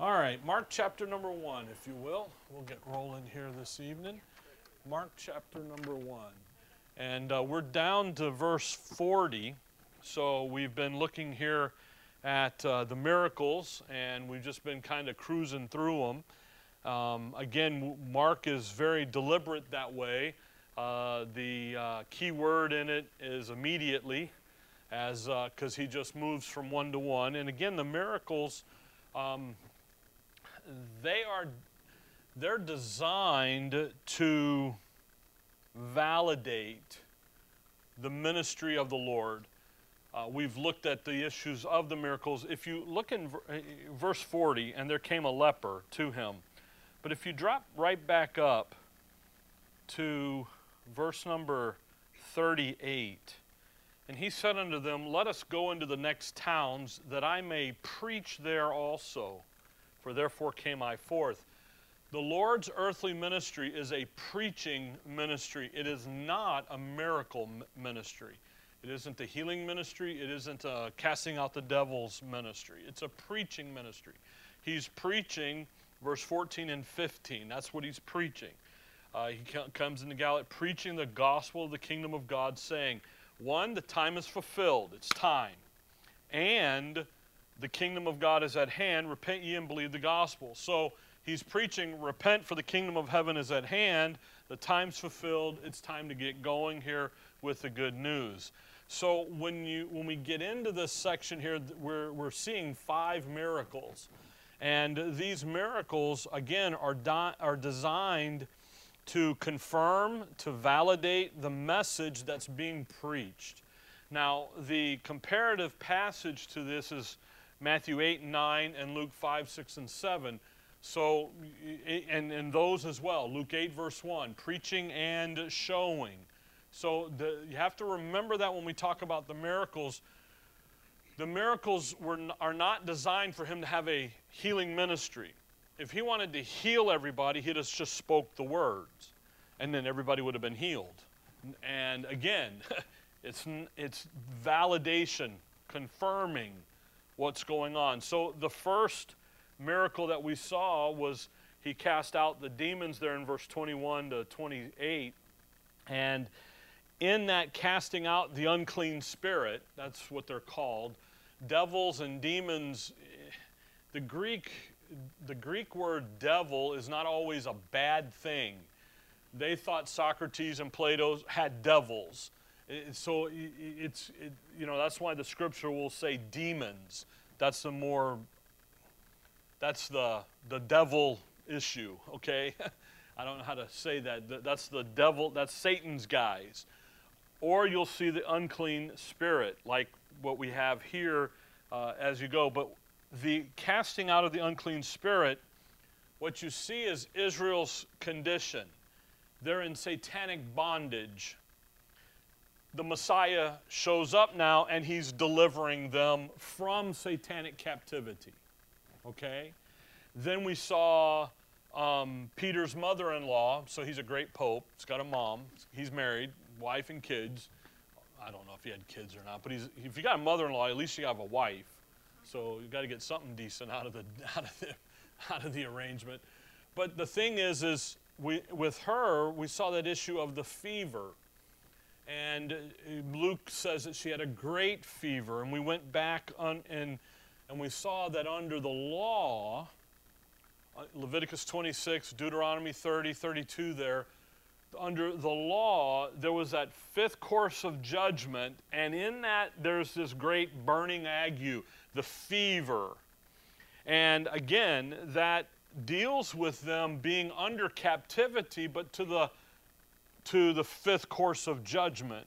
All right, Mark chapter number one, if you will. We'll get rolling here this evening. Mark chapter number one. And uh, we're down to verse 40. So we've been looking here at uh, the miracles, and we've just been kind of cruising through them. Um, again, Mark is very deliberate that way. Uh, the uh, key word in it is immediately, as because uh, he just moves from one to one. And again, the miracles, um, they are they're designed to validate the ministry of the Lord. Uh, we've looked at the issues of the miracles. If you look in uh, verse 40, and there came a leper to him. But if you drop right back up to verse number 38, and he said unto them, Let us go into the next towns, that I may preach there also, for therefore came I forth. The Lord's earthly ministry is a preaching ministry. It is not a miracle ministry. It isn't a healing ministry. It isn't a casting out the devil's ministry. It's a preaching ministry. He's preaching, verse 14 and 15. That's what he's preaching. Uh, he comes into Galilee preaching the gospel of the kingdom of God, saying, one, the time is fulfilled, it's time. And the kingdom of God is at hand. Repent ye and believe the gospel. So, he's preaching, repent for the kingdom of heaven is at hand. The time's fulfilled. It's time to get going here with the good news. So when you when we get into this section here, we're, we're seeing five miracles. And these miracles, again, are, di- are designed to confirm, to validate the message that's being preached. Now, the comparative passage to this is Matthew 8 and 9 and Luke 5, 6, and 7. So, and, and those as well. Luke 8, verse 1, preaching and showing. So the, you have to remember that when we talk about the miracles. The miracles were, are not designed for him to have a healing ministry. If he wanted to heal everybody, he'd have just spoke the words, and then everybody would have been healed. And again, it's, it's validation, confirming what's going on. So the first miracle that we saw was he cast out the demons there in verse 21 to 28. And in that casting out the unclean spirit, that's what they're called, devils and demons, the Greek, the Greek word devil is not always a bad thing. They thought Socrates and Plato had devils. So it's, it, you know, that's why the scripture will say demons. That's the more, that's the, the devil issue, okay? I don't know how to say that. That's the devil, that's Satan's guys. Or you'll see the unclean spirit, like what we have here uh, as you go. But the casting out of the unclean spirit, what you see is Israel's condition. They're in satanic bondage. The Messiah shows up now and he's delivering them from satanic captivity. Okay? Then we saw um, Peter's mother in law, so he's a great pope. He's got a mom, he's married, wife and kids. I don't know if he had kids or not, but he's, if you got a mother-in-law, at least you have a wife. So you got to get something decent out of the out of the out of the arrangement. But the thing is, is we with her we saw that issue of the fever, and uh, Luke says that she had a great fever, and we went back on and and we saw that under the law, uh, Leviticus 26, Deuteronomy 30, 32 there under the law, there was that fifth course of judgment, and in that there's this great burning ague, the fever. And again, that deals with them being under captivity, but to the to the fifth course of judgment.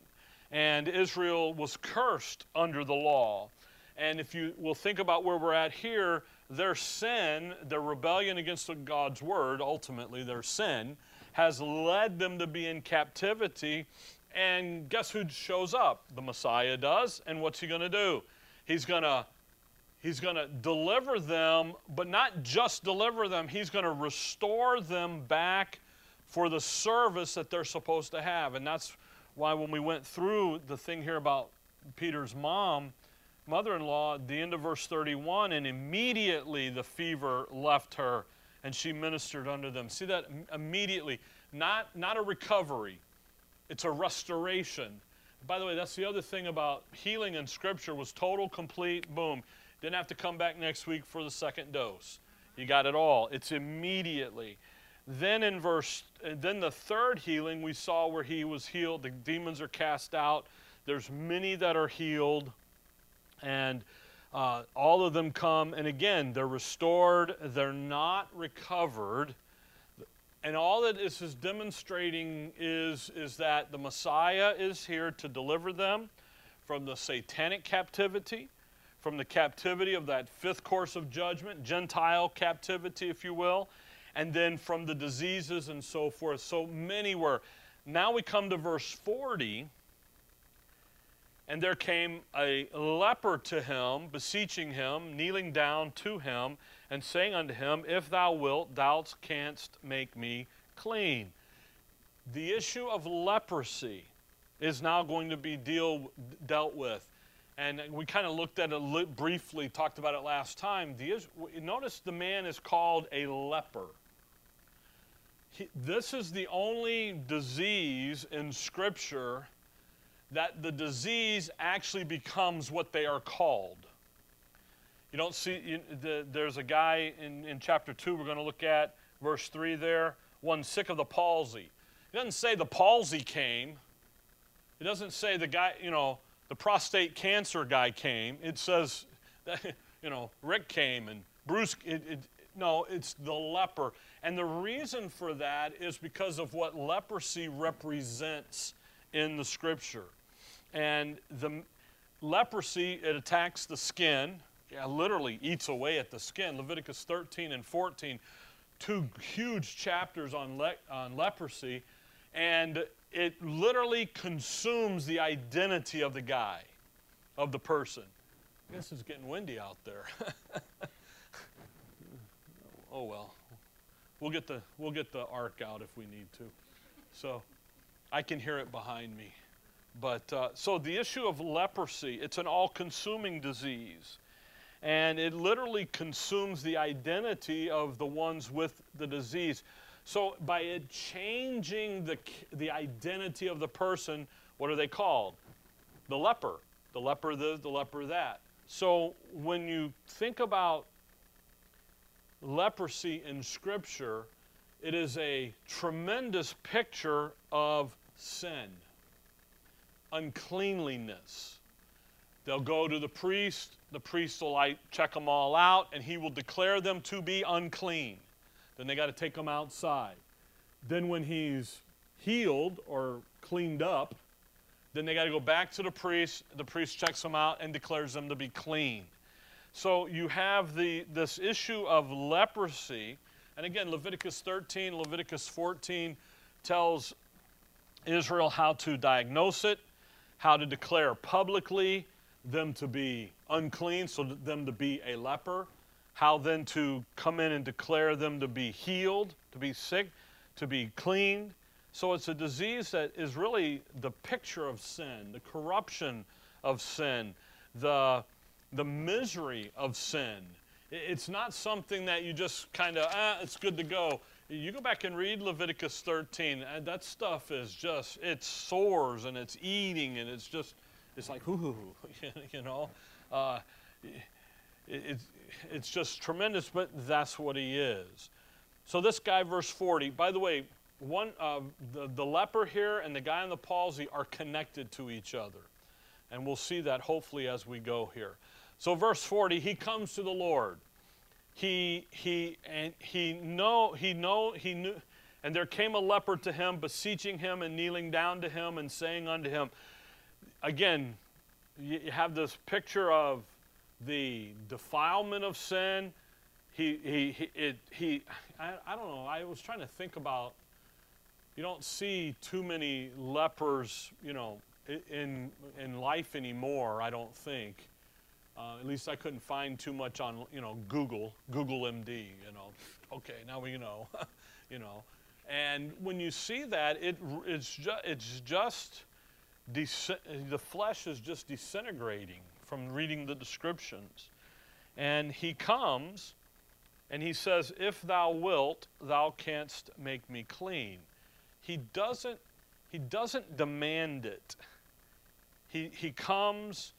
And Israel was cursed under the law. And if you will think about where we're at here, their sin, their rebellion against God's word, ultimately their sin, has led them to be in captivity. And guess who shows up? The Messiah does. And what's he going to do? He's going to He's going to deliver them, but not just deliver them, he's going to restore them back for the service that they're supposed to have. And that's why when we went through the thing here about Peter's mom, mother in law, the end of verse 31, and immediately the fever left her and she ministered unto them. See that immediately, not, not a recovery, it's a restoration. By the way, that's the other thing about healing in Scripture was total, complete, boom. Didn't have to come back next week for the second dose. You got it all. It's immediately. Then in verse, then the third healing we saw where he was healed. The demons are cast out. There's many that are healed, and uh, all of them come. And again, they're restored. They're not recovered. And all that this is demonstrating is, is that the Messiah is here to deliver them from the satanic captivity, from the captivity of that fifth course of judgment, Gentile captivity, if you will, and then from the diseases and so forth. So many were. Now we come to verse 40. And there came a leper to him, beseeching him, kneeling down to him, and saying unto him, If thou wilt, thou canst make me clean. The issue of leprosy is now going to be deal, dealt with. And we kind of looked at it briefly, talked about it last time. The, notice the man is called a leper. This is the only disease in Scripture that the disease actually becomes what they are called. You don't see, you, the, there's a guy in, in chapter 2 we're going to look at, verse 3 there, one sick of the palsy. It doesn't say the palsy came. It doesn't say the guy, you know, the prostate cancer guy came. It says, that, you know, Rick came and Bruce, it, it, no, it's the leper. And the reason for that is because of what leprosy represents in the scripture. And the leprosy, it attacks the skin, yeah, literally eats away at the skin. Leviticus 13 and 14, two huge chapters on, le- on leprosy, and it literally consumes the identity of the guy, of the person. This is getting windy out there. oh well. We'll get the we'll get the ark out if we need to. So I can hear it behind me. But uh, so the issue of leprosy, it's an all consuming disease. And it literally consumes the identity of the ones with the disease. So by it changing the, the identity of the person, what are they called? The leper. The leper this, the leper that. So when you think about leprosy in Scripture, it is a tremendous picture of sin uncleanliness. They'll go to the priest, the priest will like check them all out, and he will declare them to be unclean. Then they got to take them outside. Then when he's healed or cleaned up, then they got to go back to the priest. The priest checks them out and declares them to be clean. So you have the, this issue of leprosy. And again, Leviticus 13, Leviticus 14 tells Israel how to diagnose it how to declare publicly them to be unclean, so them to be a leper, how then to come in and declare them to be healed, to be sick, to be cleaned. So it's a disease that is really the picture of sin, the corruption of sin, the, the misery of sin. It's not something that you just kind of, ah, it's good to go. You go back and read Leviticus 13, and that stuff is just, it soars and it's eating and it's just, it's like, ooh, you know. Uh, it, it's just tremendous, but that's what he is. So this guy, verse 40, by the way, one uh, the, the leper here and the guy on the palsy are connected to each other. And we'll see that hopefully as we go here. So verse 40, he comes to the Lord. He he and he know he know he knew and there came a leper to him beseeching him and kneeling down to him and saying unto him again you have this picture of the defilement of sin. He he he, it, he I, I don't know i was trying to think about you don't see too many lepers you know in in life anymore i don't think uh, at least I couldn't find too much on, you know, Google, Google MD, you know. Okay, now we know, you know. And when you see that, it, it's, ju- it's just, the flesh is just disintegrating from reading the descriptions. And he comes and he says, If thou wilt, thou canst make me clean. He doesn't, he doesn't demand it. He, he comes.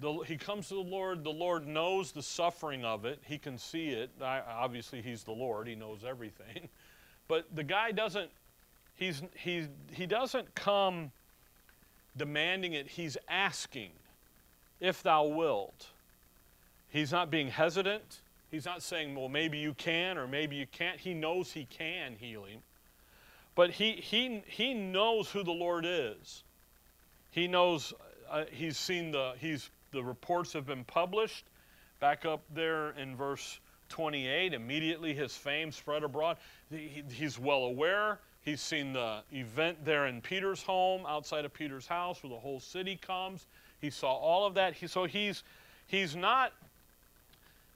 The, he comes to the Lord. The Lord knows the suffering of it. He can see it. I, obviously, He's the Lord. He knows everything. But the guy doesn't. He's, he's, he doesn't come demanding it. He's asking, if thou wilt. He's not being hesitant. He's not saying, well, maybe you can or maybe you can't. He knows he can heal him. But he, he, he knows who the Lord is. He knows, uh, he's seen the, he's, the reports have been published. Back up there in verse 28, immediately his fame spread abroad. He, he's well aware. He's seen the event there in Peter's home, outside of Peter's house, where the whole city comes. He saw all of that. He, so he's, he's not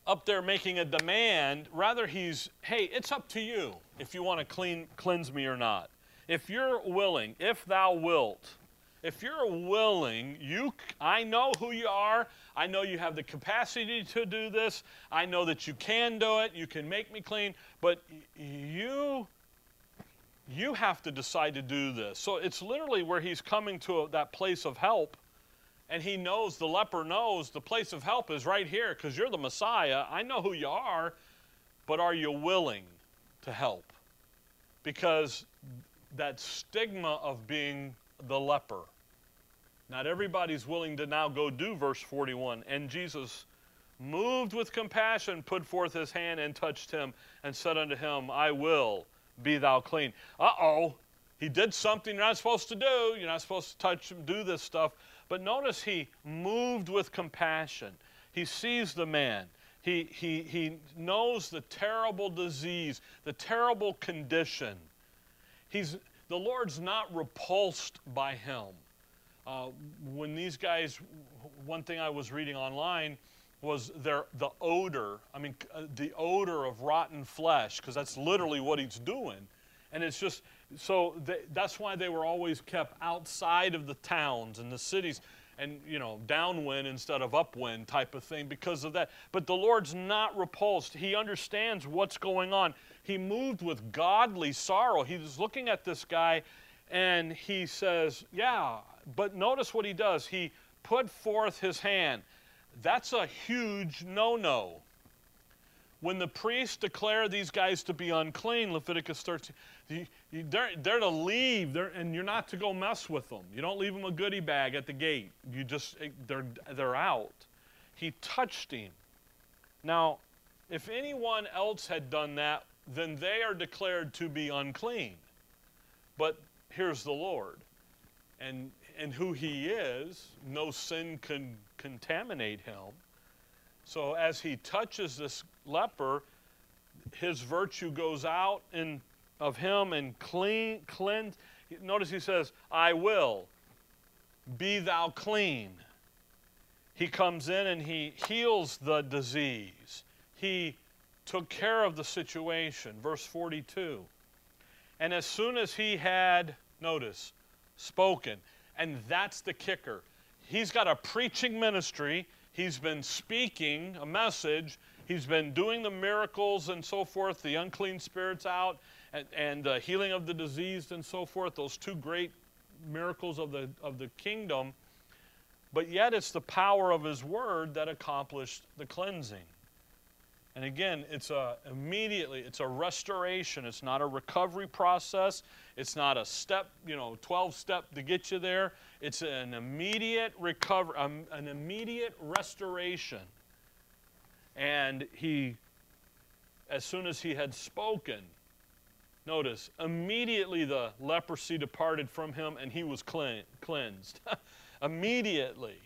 up there making a demand. Rather, he's, hey, it's up to you if you want to clean, cleanse me or not. If you're willing, if thou wilt, if you're willing, you, I know who you are. I know you have the capacity to do this. I know that you can do it. You can make me clean. But you, you have to decide to do this. So it's literally where he's coming to that place of help and he knows, the leper knows, the place of help is right here because you're the Messiah. I know who you are, but are you willing to help? Because that stigma of being the leper. Not everybody's willing to now go do verse 41. And Jesus, moved with compassion, put forth his hand and touched him and said unto him, I will be thou clean. Uh oh, he did something you're not supposed to do. You're not supposed to touch him, do this stuff. But notice he moved with compassion. He sees the man. He, he, he knows the terrible disease, the terrible condition. He's, the Lord's not repulsed by him. Uh, when these guys, one thing I was reading online was their, the odor, I mean, uh, the odor of rotten flesh, because that's literally what he's doing. And it's just, so they, that's why they were always kept outside of the towns and the cities and you know downwind instead of upwind type of thing because of that. But the lord's not repulsed. He understands what's going on. He moved with godly sorrow. He's looking at this guy and he says yeah but notice what he does. He put forth his hand. That's a huge no-no. When the priests declare these guys to be unclean, Leviticus 13, they're, they're to leave, they're, and you're not to go mess with them. You don't leave them a goodie bag at the gate. You just, eh, they're, they're out. He touched him. Now, if anyone else had done that, then they are declared to be unclean. But here's the Lord. And, and who he is, no sin can contaminate him. So as he touches this leper, his virtue goes out in, of him and clean, cleanse. Notice he says, I will, be thou clean. He comes in and he heals the disease. He took care of the situation. Verse 42. And as soon as he had, notice, spoken, and that's the kicker. He's got a preaching ministry. He's been speaking a message. He's been doing the miracles and so forth, the unclean spirits out, and, and the healing of the diseased and so forth, those two great miracles of the, of the kingdom. But yet it's the power of his word that accomplished the cleansing. And again, it's a immediately, it's a restoration. It's not a recovery process. It's not a step, you know, 12 step to get you there. It's an immediate recovery, um, an immediate restoration. And he, as soon as he had spoken, notice, immediately the leprosy departed from him and he was cleansed. immediately.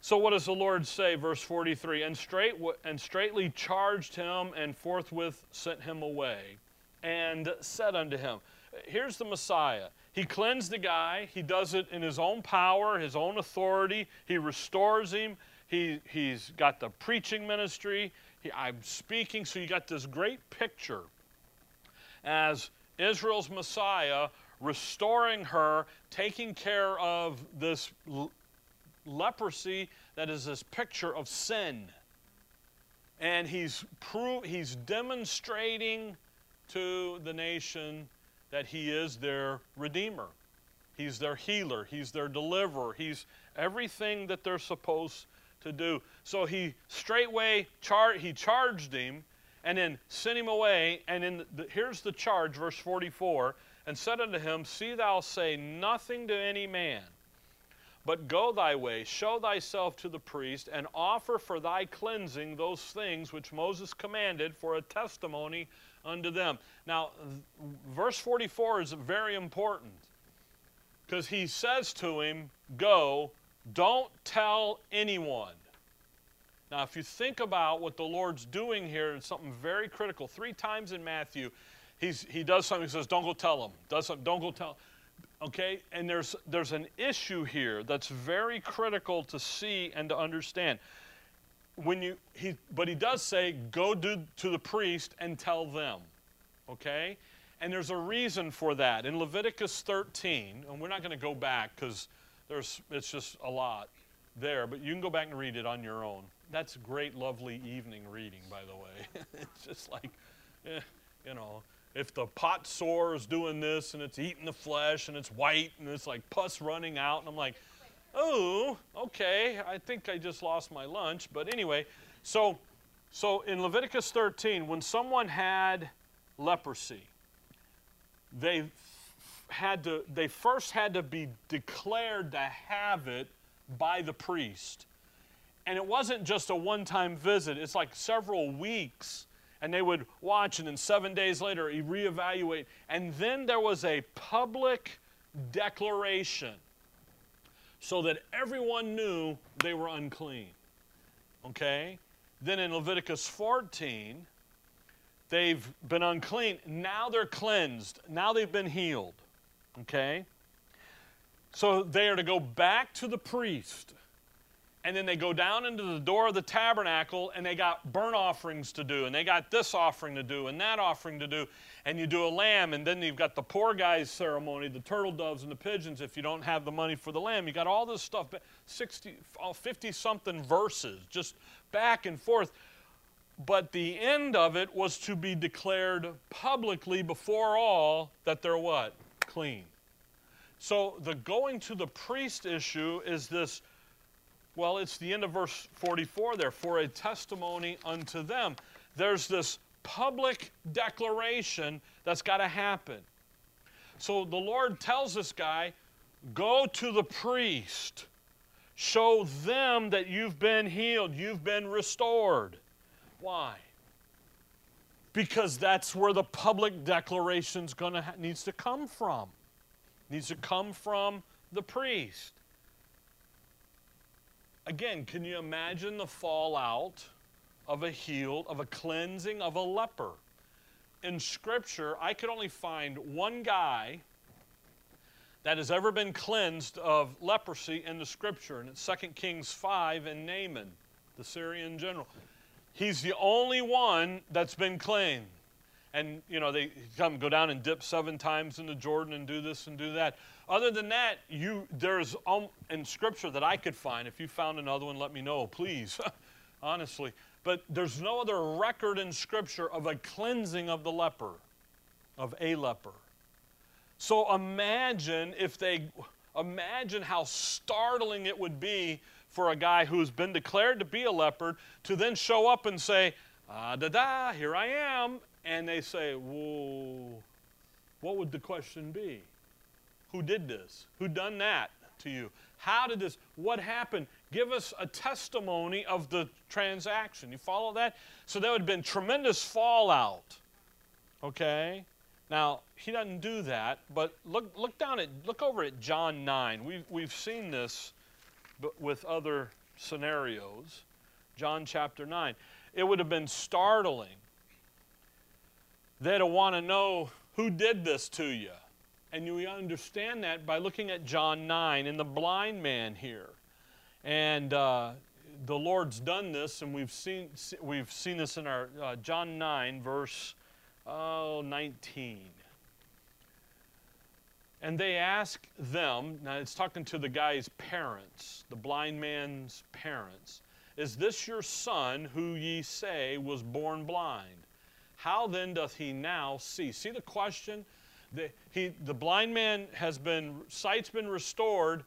So what does the Lord say, verse 43? And, straight, and straightly charged him and forthwith sent him away and said unto him, Here's the Messiah. He cleansed the guy. He does it in his own power, his own authority. He restores him. He, he's got the preaching ministry. He, I'm speaking. So you got this great picture as Israel's Messiah restoring her, taking care of this leprosy that is this picture of sin. And he's, pro- he's demonstrating to the nation that he is their redeemer. He's their healer. He's their deliverer. He's everything that they're supposed to do. So he straightway char- he charged him and then sent him away. And in the, here's the charge, verse 44 and said unto him, See thou say nothing to any man, but go thy way, show thyself to the priest, and offer for thy cleansing those things which Moses commanded for a testimony unto them. Now, verse 44 is very important because he says to him, Go, don't tell anyone. Now, if you think about what the Lord's doing here, it's something very critical. Three times in Matthew, he's, he does something, he says, Don't go tell them. Does something, don't go tell Okay? And there's, there's an issue here that's very critical to see and to understand. When you, he, but he does say, Go do, to the priest and tell them. Okay? And there's a reason for that. In Leviticus 13, and we're not going to go back because there's it's just a lot there, but you can go back and read it on your own. That's a great, lovely evening reading, by the way. it's just like, eh, you know, if the pot sore is doing this and it's eating the flesh and it's white and it's like pus running out, and I'm like, oh, okay, I think I just lost my lunch. But anyway, so so in Leviticus 13, when someone had leprosy, they had to they first had to be declared to have it by the priest. And it wasn't just a one-time visit, it's like several weeks and they would watch and then 7 days later he reevaluate. and then there was a public declaration so that everyone knew they were unclean. Okay? Then in Leviticus 14, They've been unclean. Now they're cleansed. Now they've been healed. Okay? So they are to go back to the priest. And then they go down into the door of the tabernacle and they got burnt offerings to do. And they got this offering to do and that offering to do. And you do a lamb. And then you've got the poor guy's ceremony, the turtle doves and the pigeons if you don't have the money for the lamb. You got all this stuff, 60, 50 something verses, just back and forth but the end of it was to be declared publicly before all that they're what? Clean. So the going to the priest issue is this, well, it's the end of verse 44 there, for a testimony unto them. There's this public declaration that's got to happen. So the Lord tells this guy, go to the priest, show them that you've been healed, you've been restored. Why? Because that's where the public ha- needs to come from. Needs to come from the priest. Again, can you imagine the fallout of a healed, of a cleansing of a leper? In Scripture, I could only find one guy that has ever been cleansed of leprosy in the Scripture, and it's 2 Kings 5 and Naaman, the Syrian general. He's the only one that's been clean. And, you know, they come go down and dip seven times in the Jordan and do this and do that. Other than that, you there's um, in Scripture that I could find. If you found another one, let me know, please. Honestly. But there's no other record in Scripture of a cleansing of the leper, of a leper. So imagine if they, imagine how startling it would be for a guy who's been declared to be a leopard to then show up and say, ah, da da, here I am. And they say, whoa, what would the question be? Who did this? Who done that to you? How did this, what happened? Give us a testimony of the transaction. You follow that? So there would have been tremendous fallout. Okay? Now, he doesn't do that, but look, look down at, look over at John 9. We've, we've seen this but with other scenarios. John chapter 9. It would have been startling. They'd want to know who did this to you. And you understand that by looking at John 9 and the blind man here. And uh, the Lord's done this, and we've seen, we've seen this in our uh, John 9, verse oh, 19. And they ask them, now it's talking to the guy's parents, the blind man's parents, Is this your son who ye say was born blind? How then doth he now see? See the question? The, he, the blind man has been, sight's been restored.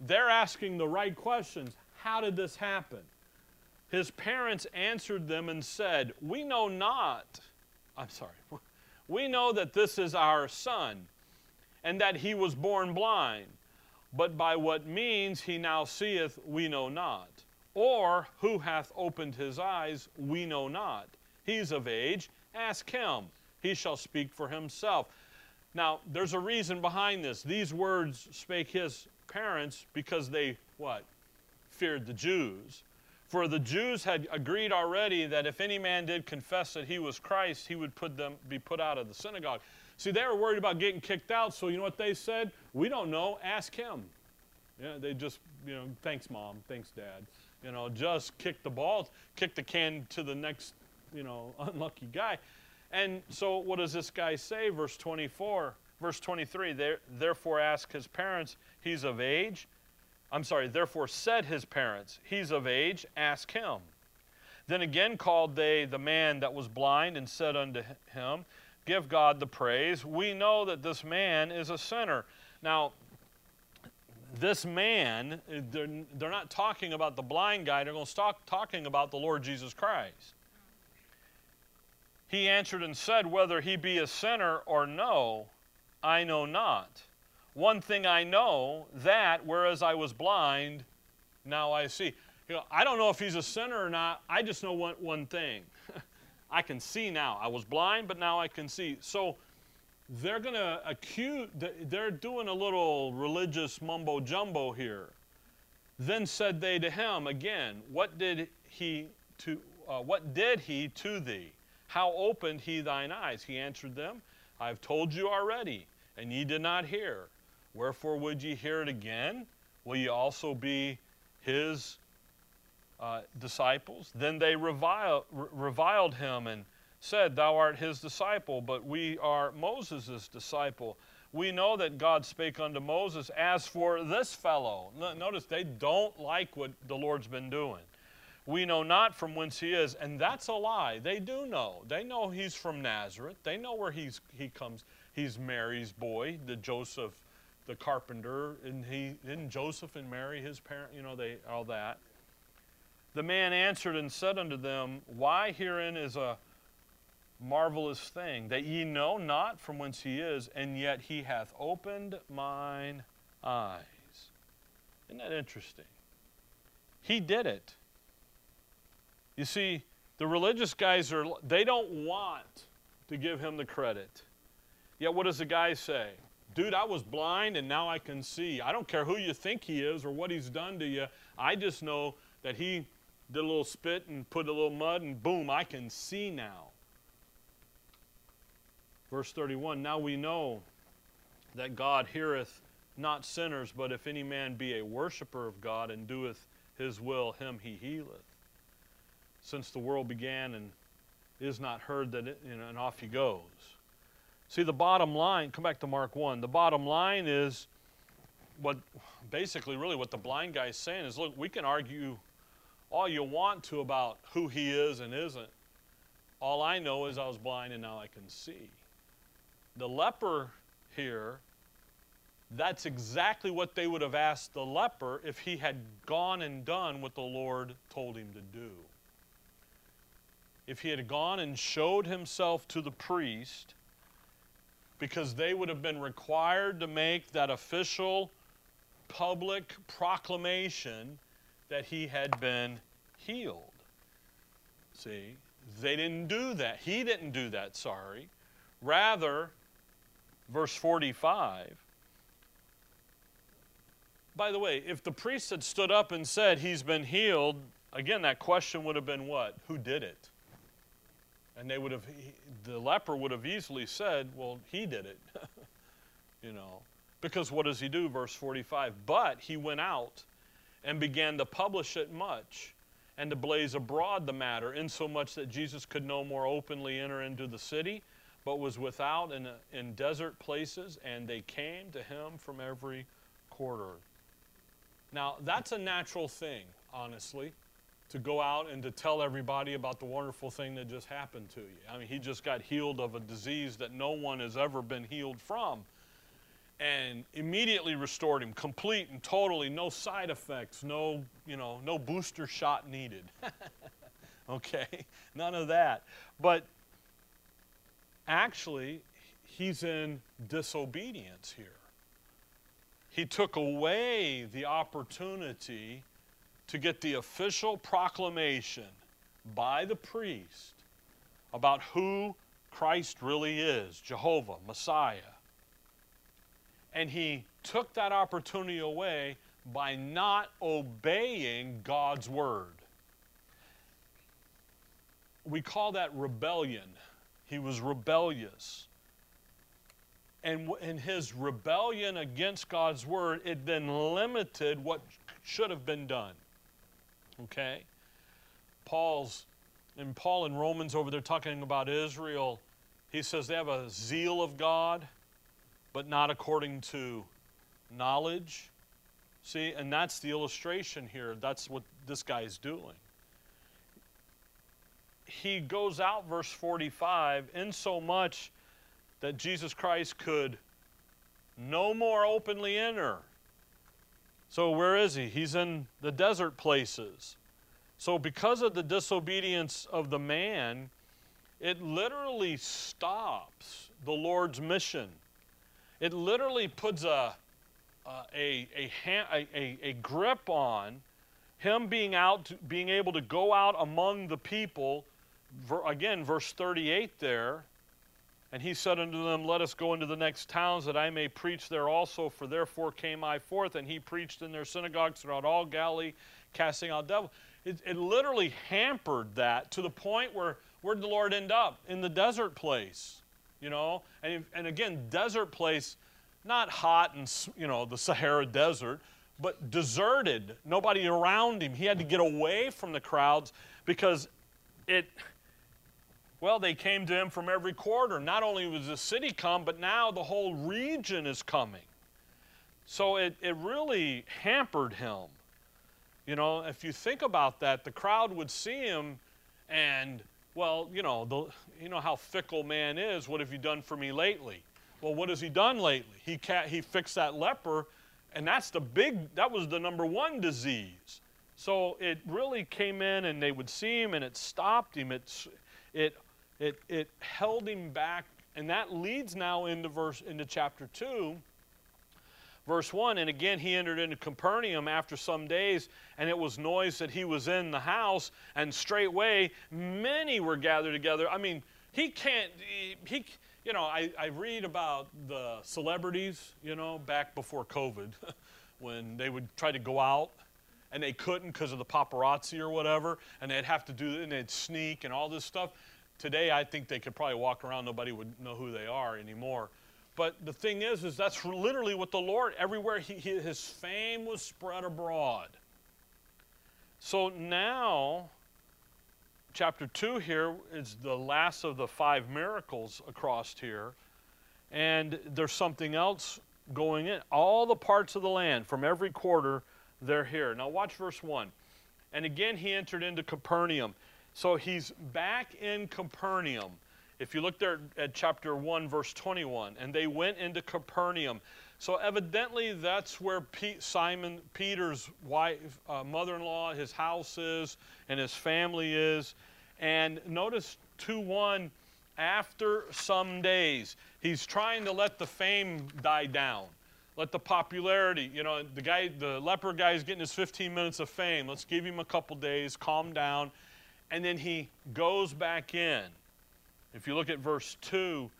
They're asking the right questions. How did this happen? His parents answered them and said, We know not. I'm sorry. We know that this is our son and that he was born blind. But by what means he now seeth, we know not. Or who hath opened his eyes, we know not. He's of age, ask him. He shall speak for himself. Now, there's a reason behind this. These words spake his parents because they, what? Feared the Jews. For the Jews had agreed already that if any man did confess that he was Christ, he would put them, be put out of the synagogue. See, they were worried about getting kicked out, so you know what they said? We don't know, ask him. Yeah, they just, you know, thanks, mom, thanks, dad. You know, just kick the ball, kick the can to the next, you know, unlucky guy. And so what does this guy say? Verse 24, verse 23, therefore ask his parents, he's of age. I'm sorry, therefore said his parents, He's of age, ask him. Then again called they the man that was blind and said unto him, Give God the praise. We know that this man is a sinner. Now, this man, they're, they're not talking about the blind guy, they're going to start talking about the Lord Jesus Christ. He answered and said, Whether he be a sinner or no, I know not. One thing I know, that whereas I was blind, now I see. You know, I don't know if he's a sinner or not. I just know one, one thing. I can see now. I was blind, but now I can see. So they're going to accuse, they're doing a little religious mumbo jumbo here. Then said they to him again, What did he to, uh, what did he to thee? How opened he thine eyes? He answered them, I have told you already, and ye did not hear. Wherefore would ye hear it again? Will ye also be his uh, disciples? Then they revile, reviled him and said, Thou art his disciple, but we are Moses' disciple. We know that God spake unto Moses, As for this fellow, notice they don't like what the Lord's been doing. We know not from whence he is, and that's a lie. They do know. They know he's from Nazareth. They know where he's, he comes. He's Mary's boy, the Joseph the carpenter, and he didn't Joseph and Mary, his parent, you know, they all that. The man answered and said unto them, Why herein is a marvelous thing, that ye know not from whence he is, and yet he hath opened mine eyes. Isn't that interesting? He did it. You see, the religious guys are, they don't want to give him the credit. Yet what does the guy say? dude, I was blind and now I can see. I don't care who you think he is or what he's done to you. I just know that he did a little spit and put a little mud and boom, I can see now. Verse 31 Now we know that God heareth not sinners, but if any man be a worshiper of God and doeth his will, him he healeth. Since the world began and is not heard that it, you know, and off he goes. See, the bottom line, come back to Mark 1. The bottom line is what basically, really, what the blind guy is saying is look, we can argue all you want to about who he is and isn't. All I know is I was blind and now I can see. The leper here, that's exactly what they would have asked the leper if he had gone and done what the Lord told him to do. If he had gone and showed himself to the priest because they would have been required to make that official public proclamation that he had been healed. See, they didn't do that. He didn't do that, sorry. Rather, verse 45. By the way, if the priest had stood up and said he's been healed, again, that question would have been what? Who did it? And they would have, the leper would have easily said, well, he did it. you know. Because what does he do? Verse 45. But he went out and began to publish it much and to blaze abroad the matter, insomuch that Jesus could no more openly enter into the city, but was without in, in desert places, and they came to him from every quarter. Now, that's a natural thing, honestly, to go out and to tell everybody about the wonderful thing that just happened to you. I mean, he just got healed of a disease that no one has ever been healed from and immediately restored him complete and totally no side effects no you know no booster shot needed. Okay? None of that. But actually he's in disobedience here. He took away the opportunity to get the official proclamation by the priest about who Christ really is Jehovah, Messiah. And he took that opportunity away by not obeying God's word. We call that rebellion. He was rebellious. And in his rebellion against God's word, it then limited what should have been done. Okay? Paul's and Paul in Romans over there talking about Israel, he says they have a zeal of God, but not according to knowledge. See, and that's the illustration here. That's what this guy is doing. He goes out, verse 45, in so much that Jesus Christ could no more openly enter. So, where is he? He's in the desert places. So, because of the disobedience of the man, it literally stops the Lord's mission. It literally puts a, a, a, a, grip on him being out, being able to go out among the people. Again, verse 38 there. And he said unto them, Let us go into the next towns that I may preach there also, for therefore came I forth. And he preached in their synagogues throughout all Galilee, casting out devils. It, it literally hampered that to the point where where did the Lord end up? In the desert place, you know? And, and again, desert place, not hot and, you know, the Sahara Desert, but deserted, nobody around him. He had to get away from the crowds because it, well, they came to him from every quarter. Not only was the city come, but now the whole region is coming. So it, it really hampered him. You know, if you think about that, the crowd would see him and, well, you know, the, you know how fickle man is. What have you done for me lately? Well, what has he done lately? He, he fixed that leper, and that's the big, that was the number one disease. So it really came in and they would see him and it stopped him. It, it, it, it held him back. And that leads now into verse into chapter 2 verse 1 and again he entered into capernaum after some days and it was noise that he was in the house and straightway many were gathered together i mean he can't he, he you know I, I read about the celebrities you know back before covid when they would try to go out and they couldn't because of the paparazzi or whatever and they'd have to do and they'd sneak and all this stuff today i think they could probably walk around nobody would know who they are anymore but the thing is, is that's literally what the Lord, everywhere he, his fame was spread abroad. So now, chapter 2 here is the last of the five miracles across here. And there's something else going in. All the parts of the land, from every quarter, they're here. Now, watch verse 1. And again, he entered into Capernaum. So he's back in Capernaum. If you look there at chapter 1, verse 21, and they went into Capernaum. So evidently that's where Pete, Simon Peter's wife, uh, mother-in-law, his house is, and his family is. And notice 2:1, after some days, he's trying to let the fame die down, let the popularity. You know, the guy, the leper guy, is getting his 15 minutes of fame. Let's give him a couple days, calm down, and then he goes back in. If you look at verse 2,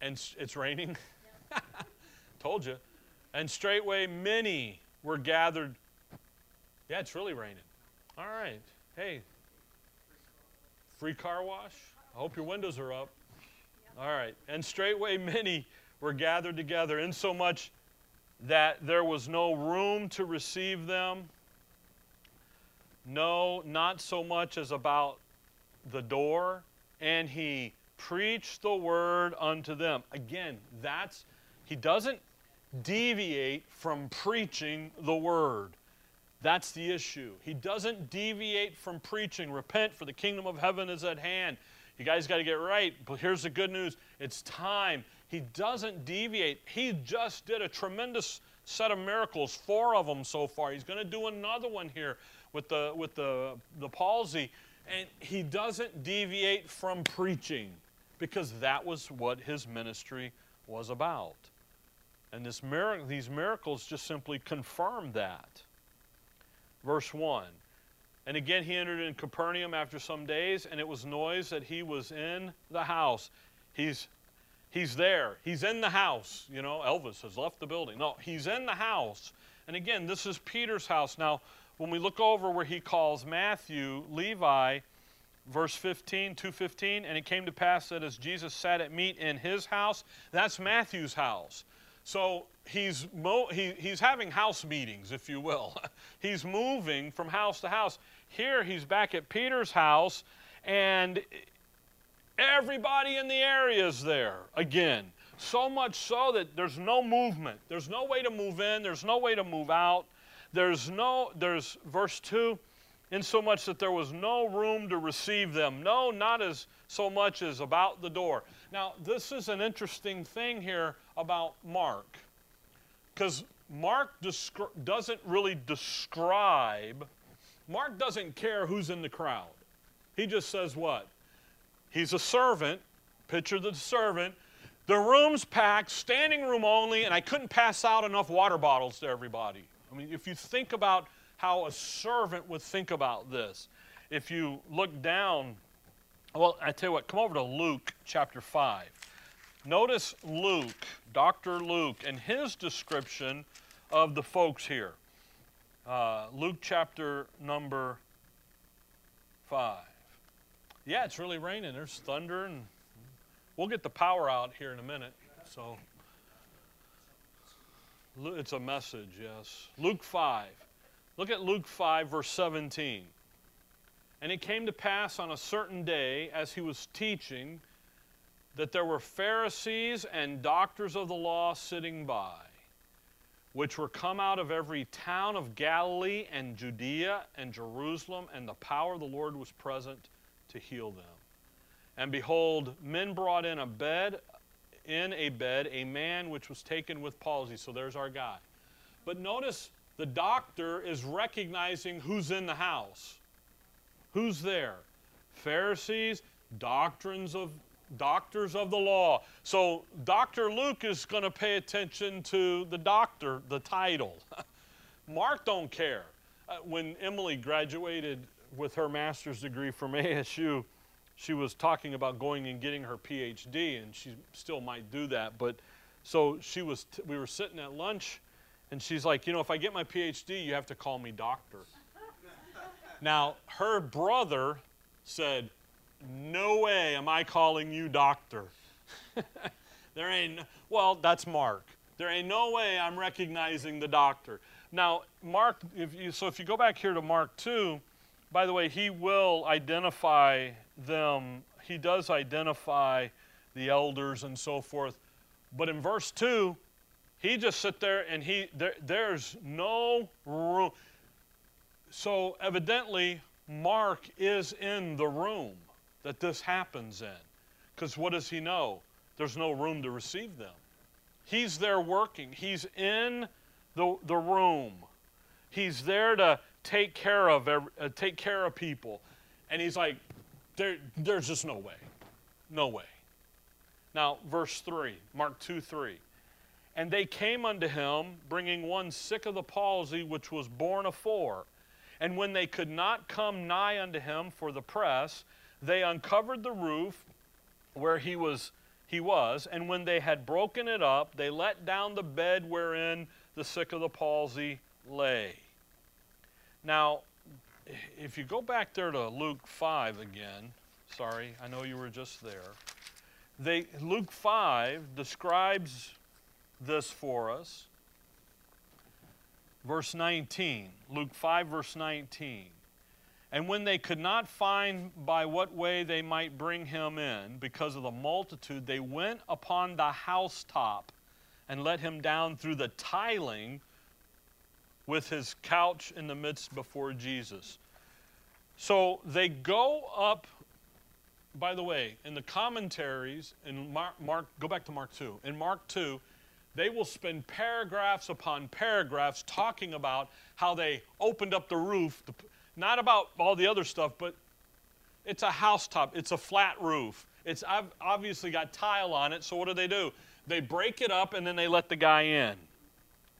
and it's raining. Told you. And straightway many were gathered. Yeah, it's really raining. All right. Hey, free car wash? I hope your windows are up. All right. And straightway many were gathered together, insomuch that there was no room to receive them. No, not so much as about the door, and he preached the word unto them. Again, that's, he doesn't deviate from preaching the word. That's the issue. He doesn't deviate from preaching. Repent, for the kingdom of heaven is at hand. You guys got to get right. But here's the good news it's time. He doesn't deviate. He just did a tremendous set of miracles, four of them so far. He's going to do another one here with the, with the, the palsy. And he doesn't deviate from preaching because that was what his ministry was about. And this mir- these miracles just simply confirm that. Verse 1 And again he entered in Capernaum after some days, and it was noise that he was in the house. He's He's there. He's in the house. You know, Elvis has left the building. No, he's in the house. And again, this is Peter's house. Now, when we look over where he calls Matthew, Levi, verse 15, 215, and it came to pass that as Jesus sat at meat in his house, that's Matthew's house. So he's, he, he's having house meetings, if you will. he's moving from house to house. Here he's back at Peter's house, and everybody in the area is there again. So much so that there's no movement. There's no way to move in, there's no way to move out. There's no, there's verse 2 in so much that there was no room to receive them. No, not as so much as about the door. Now, this is an interesting thing here about Mark, because Mark doesn't really describe, Mark doesn't care who's in the crowd. He just says what? He's a servant, picture the servant. The room's packed, standing room only, and I couldn't pass out enough water bottles to everybody. I mean, if you think about how a servant would think about this. If you look down, well, I tell you what, come over to Luke chapter 5. Notice Luke, Dr. Luke, and his description of the folks here. Uh, Luke chapter number 5. Yeah, it's really raining. There's thunder, and we'll get the power out here in a minute. So it's a message, yes. Luke 5. Look at Luke 5, verse 17. And it came to pass on a certain day, as he was teaching, that there were Pharisees and doctors of the law sitting by, which were come out of every town of Galilee and Judea and Jerusalem, and the power of the Lord was present to heal them. And behold, men brought in a bed, in a bed, a man which was taken with palsy. So there's our guy. But notice the doctor is recognizing who's in the house. Who's there? Pharisees, doctrines of doctors of the law. So Dr. Luke is going to pay attention to the doctor, the title. Mark don't care. Uh, when Emily graduated with her master's degree from ASU, she was talking about going and getting her PhD, and she still might do that. But so she was. T- we were sitting at lunch, and she's like, you know, if I get my PhD, you have to call me doctor. now her brother said, "No way am I calling you doctor." there ain't. Well, that's Mark. There ain't no way I'm recognizing the doctor. Now, Mark, if you, so if you go back here to Mark 2, by the way, he will identify them. He does identify the elders and so forth. But in verse 2, he just sit there and he there, there's no room. So evidently, Mark is in the room that this happens in. Because what does he know? There's no room to receive them. He's there working. He's in the, the room. He's there to take care of uh, take care of people. And he's like, there, there's just no way. No way. Now, verse 3, Mark 2 3. And they came unto him, bringing one sick of the palsy, which was born afore. And when they could not come nigh unto him for the press, they uncovered the roof where he was, he was, and when they had broken it up, they let down the bed wherein the sick of the palsy lay. Now, if you go back there to Luke 5 again, sorry, I know you were just there. They, Luke 5 describes this for us. Verse 19, Luke 5, verse 19. And when they could not find by what way they might bring him in because of the multitude, they went upon the housetop and let him down through the tiling with his couch in the midst before Jesus. So they go up, by the way, in the commentaries, in Mark, Mark, go back to Mark 2. In Mark 2, they will spend paragraphs upon paragraphs talking about how they opened up the roof, not about all the other stuff, but it's a housetop, it's a flat roof. It's obviously got tile on it, so what do they do? They break it up and then they let the guy in.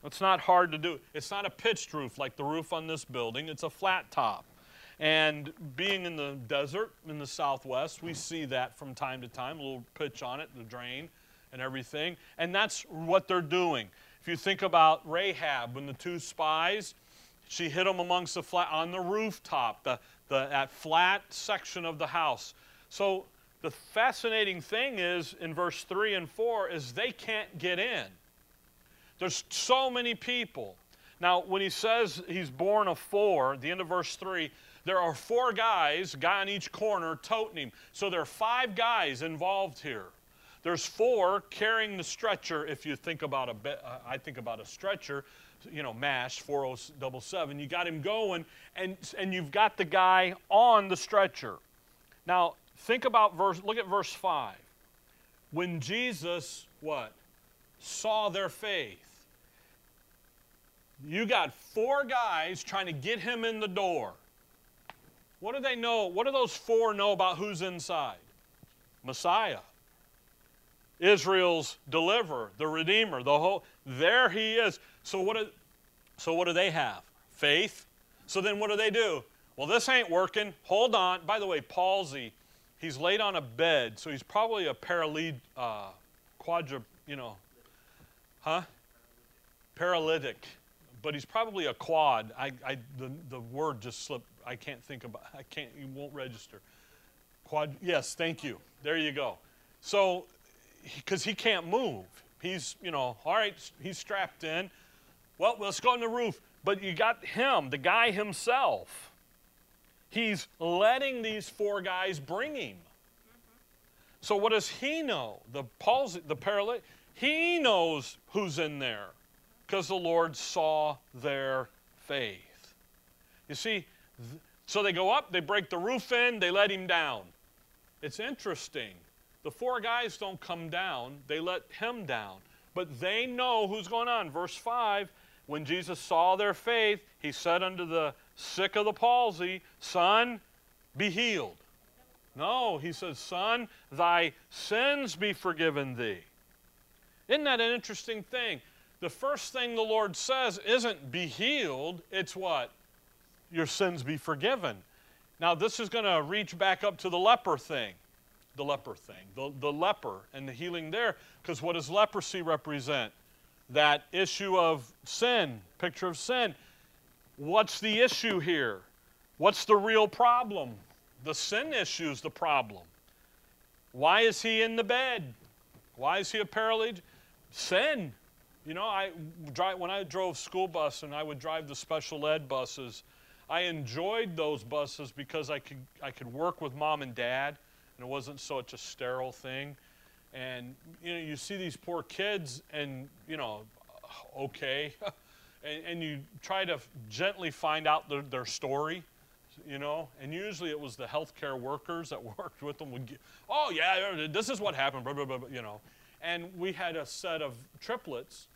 It's not hard to do. It's not a pitched roof like the roof on this building, it's a flat top. And being in the desert in the southwest, we see that from time to time, a little pitch on it, the drain and everything. And that's what they're doing. If you think about Rahab, when the two spies, she hid them amongst the flat on the rooftop, the, the that flat section of the house. So the fascinating thing is in verse 3 and 4 is they can't get in. There's so many people. Now, when he says he's born of four, the end of verse 3, there are four guys, guy on each corner, toting him. So there are five guys involved here. There's four carrying the stretcher. If you think about a, uh, I think about a stretcher, you know, MASH 4077. You got him going, and and you've got the guy on the stretcher. Now think about verse. Look at verse five. When Jesus what saw their faith. You got four guys trying to get him in the door. What do they know? What do those four know about who's inside? Messiah. Israel's deliverer, the redeemer, the whole there he is. So what do, so what do they have? Faith. So then what do they do? Well, this ain't working. Hold on. By the way, palsy, he's laid on a bed, so he's probably a paralytic, uh, quadra, you know, huh? Paralytic. But he's probably a quad. I, I, the, the word just slipped. I can't think about. I can't. You won't register. Quad. Yes, thank you. There you go. So, because he can't move, he's you know all right. He's strapped in. Well, let's go on the roof. But you got him, the guy himself. He's letting these four guys bring him. So what does he know? The palsy, the paralytic. He knows who's in there because the Lord saw their faith. You see, so they go up, they break the roof in, they let him down. It's interesting. The four guys don't come down, they let him down. But they know who's going on. Verse 5 When Jesus saw their faith, he said unto the sick of the palsy, Son, be healed. No, he says, Son, thy sins be forgiven thee. Isn't that an interesting thing? The first thing the Lord says isn't be healed, it's what? Your sins be forgiven. Now, this is going to reach back up to the leper thing, the leper thing, the, the leper and the healing there, because what does leprosy represent? That issue of sin, picture of sin. What's the issue here? What's the real problem? The sin issue is the problem. Why is he in the bed? Why is he a paralytic? sin. You know, I drive, when I drove school bus and I would drive the special ed buses, I enjoyed those buses because I could, I could work with mom and dad, and it wasn't such a sterile thing. And you know, you see these poor kids, and you know, okay, and, and, you try to gently find out their, their story, you know. And usually it was the healthcare workers that worked with them would get, oh yeah, this is what happened, blah blah blah, you know. And we had a set of triplets.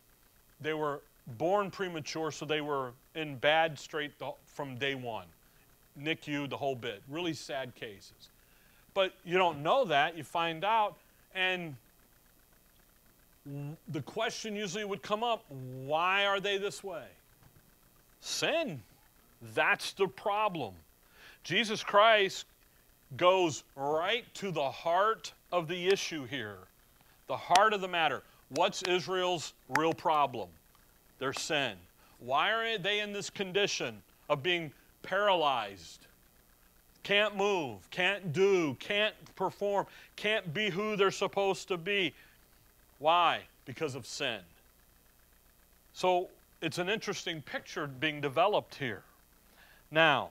They were born premature, so they were in bad strait from day one. NICU, the whole bit. Really sad cases. But you don't know that. You find out, and the question usually would come up why are they this way? Sin. That's the problem. Jesus Christ goes right to the heart of the issue here the heart of the matter. What's Israel's real problem? Their sin. Why are they in this condition of being paralyzed? Can't move, can't do, can't perform, can't be who they're supposed to be. Why? Because of sin. So it's an interesting picture being developed here. Now,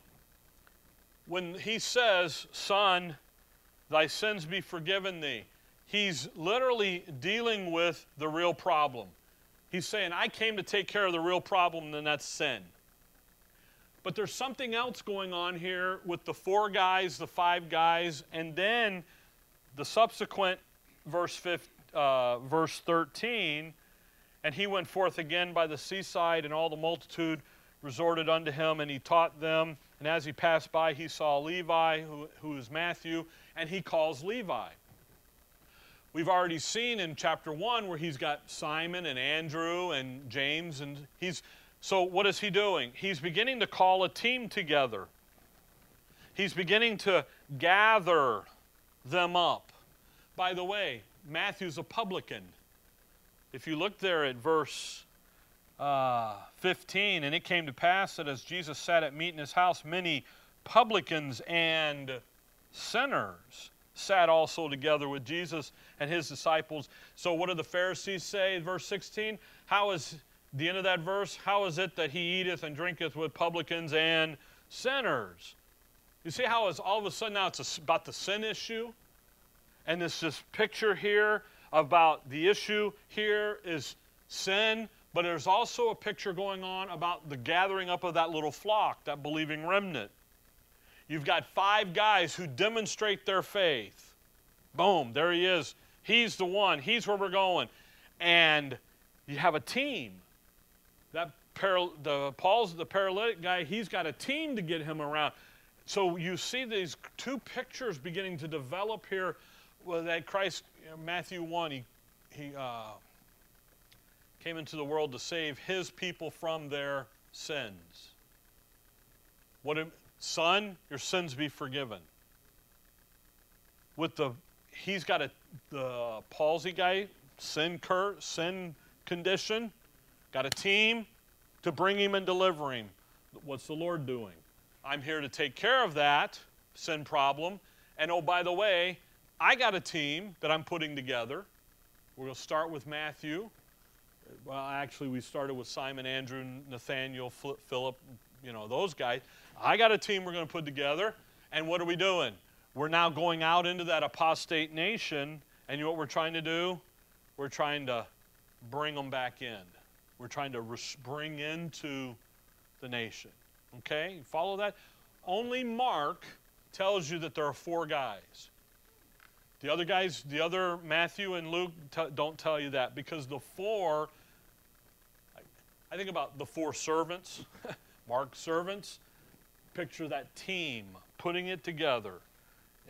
when he says, Son, thy sins be forgiven thee, he's literally dealing with the real problem. He's saying, I came to take care of the real problem, and that's sin. But there's something else going on here with the four guys, the five guys, and then the subsequent verse, 15, uh, verse 13. And he went forth again by the seaside, and all the multitude resorted unto him, and he taught them. And as he passed by, he saw Levi, who, who is Matthew, and he calls Levi. We've already seen in chapter 1 where he's got Simon and Andrew and James, and he's so what is he doing? He's beginning to call a team together. He's beginning to gather them up. By the way, Matthew's a publican. If you look there at verse uh, 15, and it came to pass that as Jesus sat at meat in his house, many publicans and sinners sat also together with Jesus and his disciples. So, what do the Pharisees say? Verse 16 How is the end of that verse? How is it that he eateth and drinketh with publicans and sinners? You see how it's all of a sudden now it's about the sin issue? And this, this picture here about the issue here is sin, but there's also a picture going on about the gathering up of that little flock, that believing remnant. You've got five guys who demonstrate their faith. Boom, there he is. He's the one. He's where we're going. And you have a team. That paral- the Paul's the paralytic guy. He's got a team to get him around. So you see these two pictures beginning to develop here. Well, that Christ, Matthew one, he he uh, came into the world to save his people from their sins. What son, your sins be forgiven. With the he's got a the palsy guy, sin cur, sin condition, got a team to bring him and deliver him. What's the Lord doing? I'm here to take care of that sin problem. And oh, by the way, I got a team that I'm putting together. We're going to start with Matthew. Well, actually, we started with Simon, Andrew, Nathaniel, Philip, you know, those guys. I got a team we're going to put together. And what are we doing? We're now going out into that apostate nation. And you know what we're trying to do? We're trying to bring them back in. We're trying to bring into the nation. Okay? You follow that? Only Mark tells you that there are four guys. The other guys, the other Matthew and Luke don't tell you that because the four, I think about the four servants, Mark's servants. Picture that team putting it together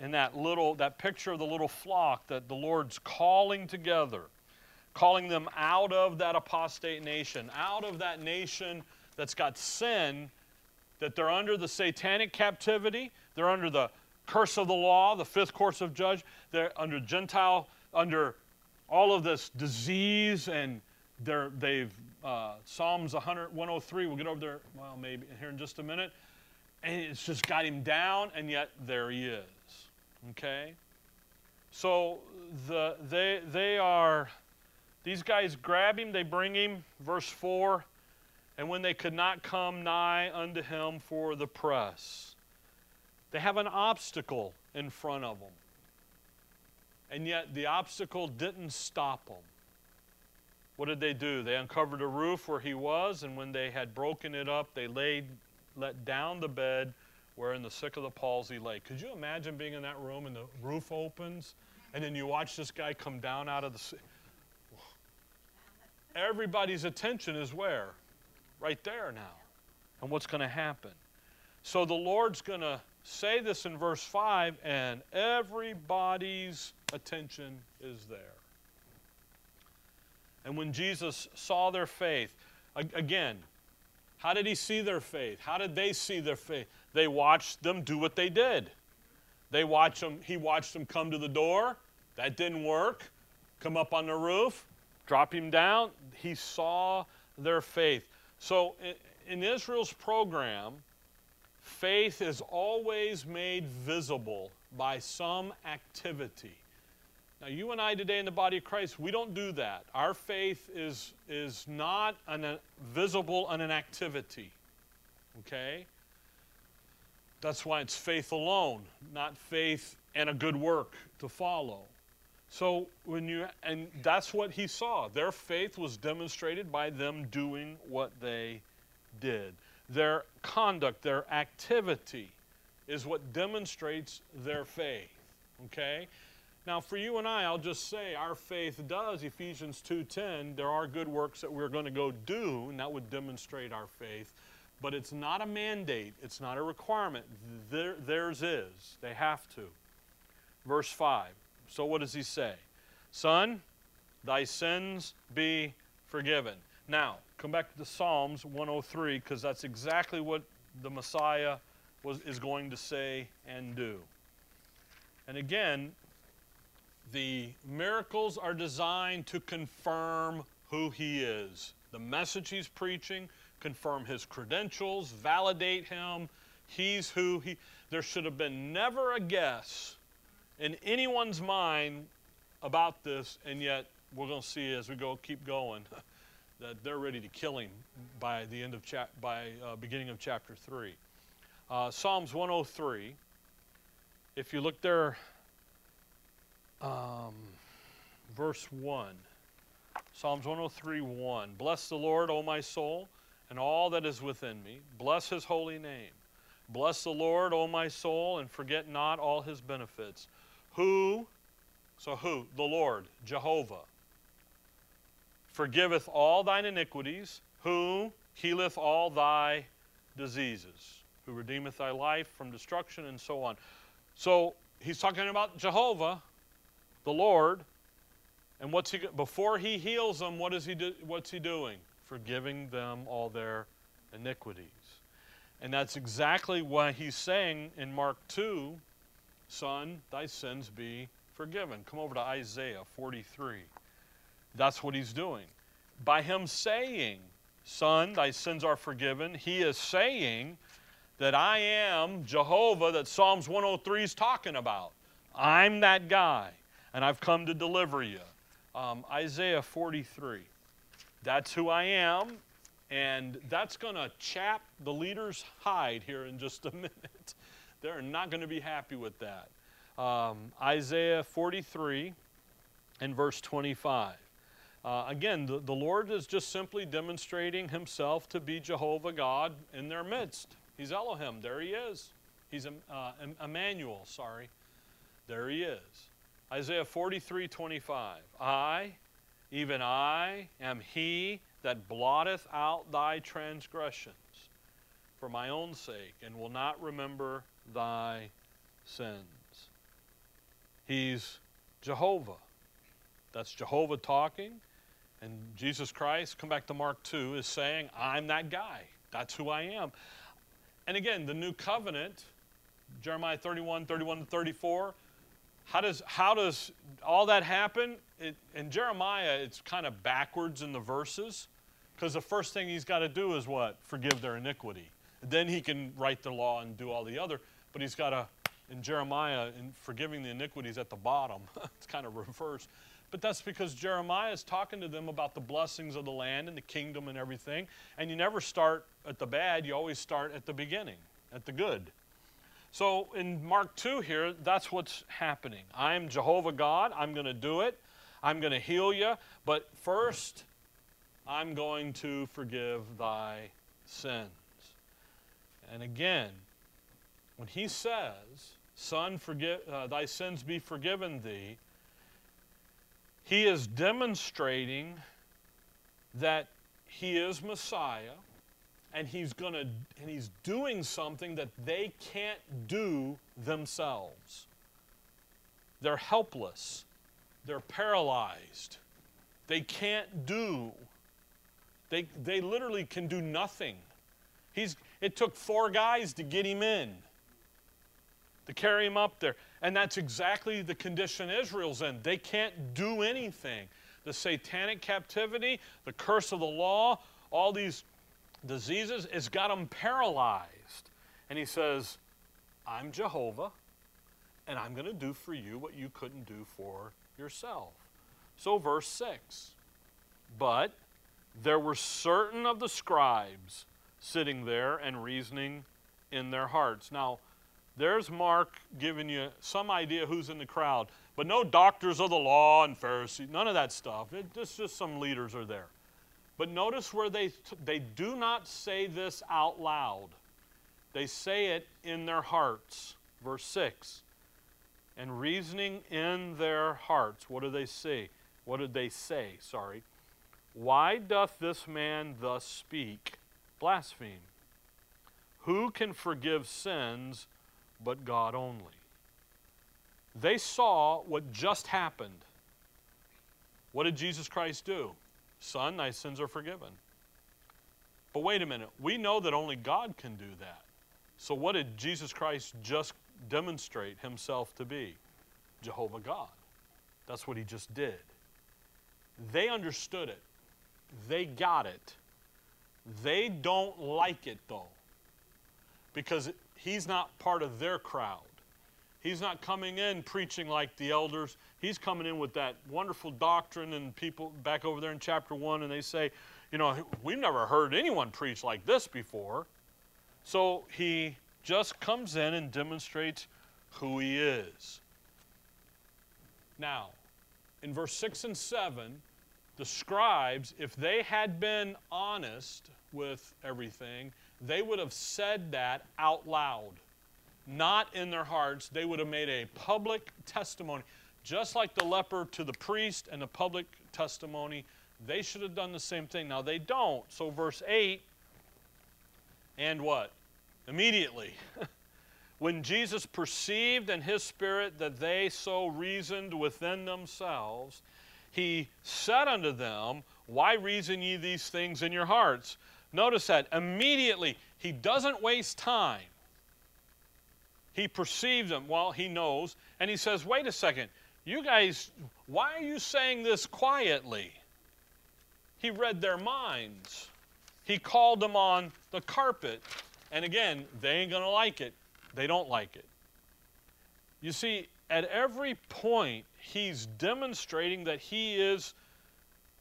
in that little, that picture of the little flock that the Lord's calling together, calling them out of that apostate nation, out of that nation that's got sin that they're under the satanic captivity, they're under the curse of the law, the fifth course of judge, they're under Gentile, under all of this disease, and they're, they've, uh, Psalms 100, 103, we'll get over there, well, maybe here in just a minute, and it's just got him down, and yet there he is. Okay? So the, they, they are, these guys grab him, they bring him, verse 4, and when they could not come nigh unto him for the press. They have an obstacle in front of them. And yet the obstacle didn't stop them. What did they do? They uncovered a roof where he was, and when they had broken it up, they laid, let down the bed wherein the sick of the palsy lay. Could you imagine being in that room and the roof opens, and then you watch this guy come down out of the. Everybody's attention is where? right there now and what's going to happen. So the Lord's going to say this in verse 5, and everybody's attention is there. And when Jesus saw their faith, again, how did he see their faith? How did they see their faith? They watched them do what they did. They watched them, he watched them come to the door. That didn't work. Come up on the roof, drop him down. He saw their faith. So in Israel's program, faith is always made visible by some activity. Now, you and I today in the body of Christ, we don't do that. Our faith is, is not an, uh, visible on an activity. Okay? That's why it's faith alone, not faith and a good work to follow. So when you and that's what he saw. Their faith was demonstrated by them doing what they did. Their conduct, their activity is what demonstrates their faith. Okay? Now for you and I, I'll just say our faith does Ephesians 2:10, there are good works that we're going to go do and that would demonstrate our faith. But it's not a mandate, it's not a requirement. Their, theirs is. They have to. Verse 5. So what does he say? Son, thy sins be forgiven. Now, come back to Psalms 103 because that's exactly what the Messiah was, is going to say and do. And again, the miracles are designed to confirm who he is. The message he's preaching, confirm his credentials, validate him. He's who he. There should have been never a guess in anyone's mind about this, and yet we're going to see as we go keep going that they're ready to kill him by the end of chap- by uh, beginning of chapter three. Uh, Psalms 103. If you look there, um, verse one. Psalms 103 1. Bless the Lord, O my soul, and all that is within me. Bless his holy name. Bless the Lord, O my soul, and forget not all his benefits who, so who? The Lord, Jehovah, forgiveth all thine iniquities, who healeth all thy diseases, who redeemeth thy life from destruction, and so on. So he's talking about Jehovah, the Lord, and what's he before he heals them? What is he do, what's he doing? Forgiving them all their iniquities, and that's exactly what he's saying in Mark two, Son, thy sins be forgiven. Come over to Isaiah 43. That's what he's doing. By him saying, Son, thy sins are forgiven, he is saying that I am Jehovah that Psalms 103 is talking about. I'm that guy, and I've come to deliver you. Um, Isaiah 43. That's who I am, and that's going to chap the leader's hide here in just a minute. They're not going to be happy with that. Um, Isaiah 43 and verse 25. Uh, again, the, the Lord is just simply demonstrating himself to be Jehovah God in their midst. He's Elohim. There he is. He's uh, Emmanuel, sorry. There he is. Isaiah 43 25. I, even I, am he that blotteth out thy transgressions for my own sake, and will not remember thy sins. He's Jehovah. That's Jehovah talking. And Jesus Christ, come back to Mark 2, is saying, I'm that guy. That's who I am. And again, the new covenant, Jeremiah 31, 31 to 34, how does, how does all that happen? It, in Jeremiah, it's kind of backwards in the verses because the first thing he's got to do is what? Forgive their iniquity. Then he can write the law and do all the other, but he's got to, in Jeremiah, in forgiving the iniquities at the bottom. it's kind of reversed. But that's because Jeremiah is talking to them about the blessings of the land and the kingdom and everything. And you never start at the bad, you always start at the beginning, at the good. So in Mark 2 here, that's what's happening. I'm Jehovah God. I'm going to do it. I'm going to heal you. But first, I'm going to forgive thy sins. And again, when he says, Son, forgive, uh, thy sins be forgiven thee, he is demonstrating that he is Messiah and he's going to and he's doing something that they can't do themselves. They're helpless. They're paralyzed. They can't do. They, they literally can do nothing. He's, it took four guys to get him in, to carry him up there. And that's exactly the condition Israel's in. They can't do anything. The satanic captivity, the curse of the law, all these diseases, it's got them paralyzed. And he says, I'm Jehovah, and I'm going to do for you what you couldn't do for yourself. So, verse 6 But there were certain of the scribes sitting there and reasoning in their hearts. Now, There's Mark giving you some idea who's in the crowd, but no doctors of the law and Pharisees, none of that stuff. It, just, just some leaders are there. But notice where they, they do not say this out loud, they say it in their hearts. Verse 6 and reasoning in their hearts. What do they see? What did they say? Sorry. Why doth this man thus speak? Blaspheme. Who can forgive sins but God only? They saw what just happened. What did Jesus Christ do? Son, thy sins are forgiven. But wait a minute. We know that only God can do that. So, what did Jesus Christ just demonstrate himself to be? Jehovah God. That's what he just did. They understood it, they got it. They don't like it though, because he's not part of their crowd. He's not coming in preaching like the elders. He's coming in with that wonderful doctrine, and people back over there in chapter 1, and they say, You know, we've never heard anyone preach like this before. So he just comes in and demonstrates who he is. Now, in verse 6 and 7, the scribes, if they had been honest with everything, they would have said that out loud, not in their hearts. They would have made a public testimony. Just like the leper to the priest and the public testimony, they should have done the same thing. Now they don't. So, verse 8, and what? Immediately. when Jesus perceived in his spirit that they so reasoned within themselves, he said unto them, Why reason ye these things in your hearts? Notice that immediately, he doesn't waste time. He perceives them, well, he knows, and he says, Wait a second, you guys, why are you saying this quietly? He read their minds. He called them on the carpet. And again, they ain't going to like it. They don't like it. You see, at every point, he's demonstrating that he is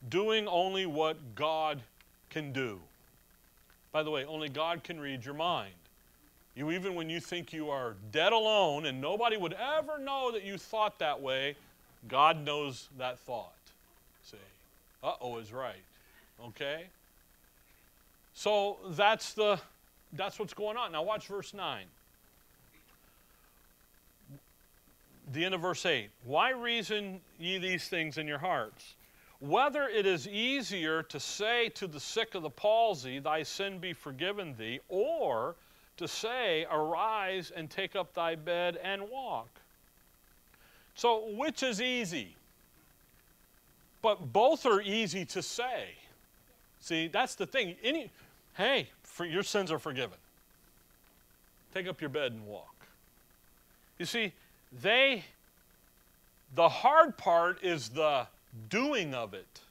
doing only what God can do. By the way, only God can read your mind. You, even when you think you are dead alone and nobody would ever know that you thought that way, God knows that thought. See? Uh oh is right. Okay? So that's the that's what's going on. Now watch verse 9. The end of verse 8. Why reason ye these things in your hearts? Whether it is easier to say to the sick of the palsy, Thy sin be forgiven thee, or to say, Arise and take up thy bed and walk. So, which is easy? But both are easy to say. See, that's the thing. Any, hey, for, your sins are forgiven. Take up your bed and walk. You see, they, the hard part is the doing of it.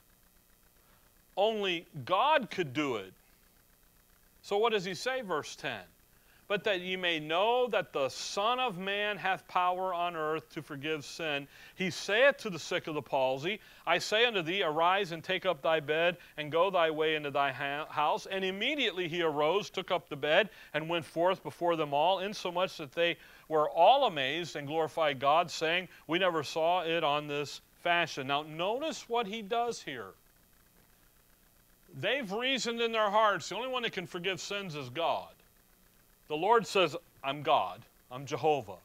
Only God could do it. So, what does he say, verse 10? But that ye may know that the Son of Man hath power on earth to forgive sin. He saith to the sick of the palsy, I say unto thee, Arise and take up thy bed, and go thy way into thy house. And immediately he arose, took up the bed, and went forth before them all, insomuch that they were all amazed and glorified God, saying, We never saw it on this fashion. Now, notice what he does here. They've reasoned in their hearts the only one that can forgive sins is God. The Lord says, I'm God, I'm Jehovah.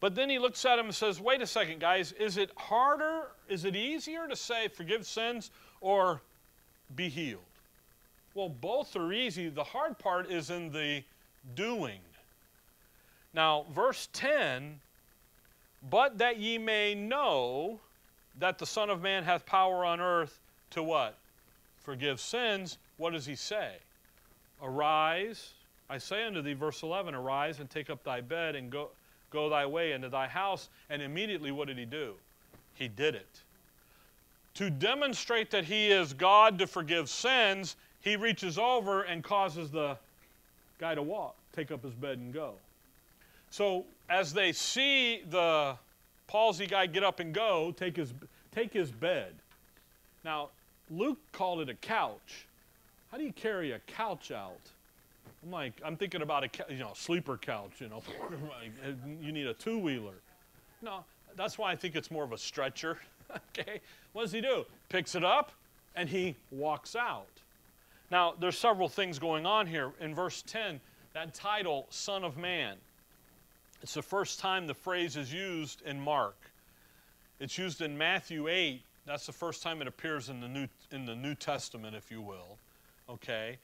But then he looks at him and says, Wait a second, guys, is it harder, is it easier to say forgive sins or be healed? Well, both are easy. The hard part is in the doing. Now, verse 10 but that ye may know that the Son of Man hath power on earth to what? Forgive sins. What does he say? Arise, I say unto thee, verse 11, arise and take up thy bed and go, go thy way into thy house. And immediately, what did he do? He did it. To demonstrate that he is God to forgive sins, he reaches over and causes the guy to walk, take up his bed and go. So as they see the palsy guy get up and go, take his, take his bed. Now, Luke called it a couch. How do you carry a couch out? I'm like, I'm thinking about a you know sleeper couch. You know, uh, you need a two wheeler. No, that's why I think it's more of a stretcher. okay, what does he do? Picks it up and he walks out. Now, there's several things going on here. In verse 10, that title, Son of Man, it's the first time the phrase is used in Mark. It's used in Matthew 8. That's the first time it appears in the New, in the New Testament, if you will. Okay?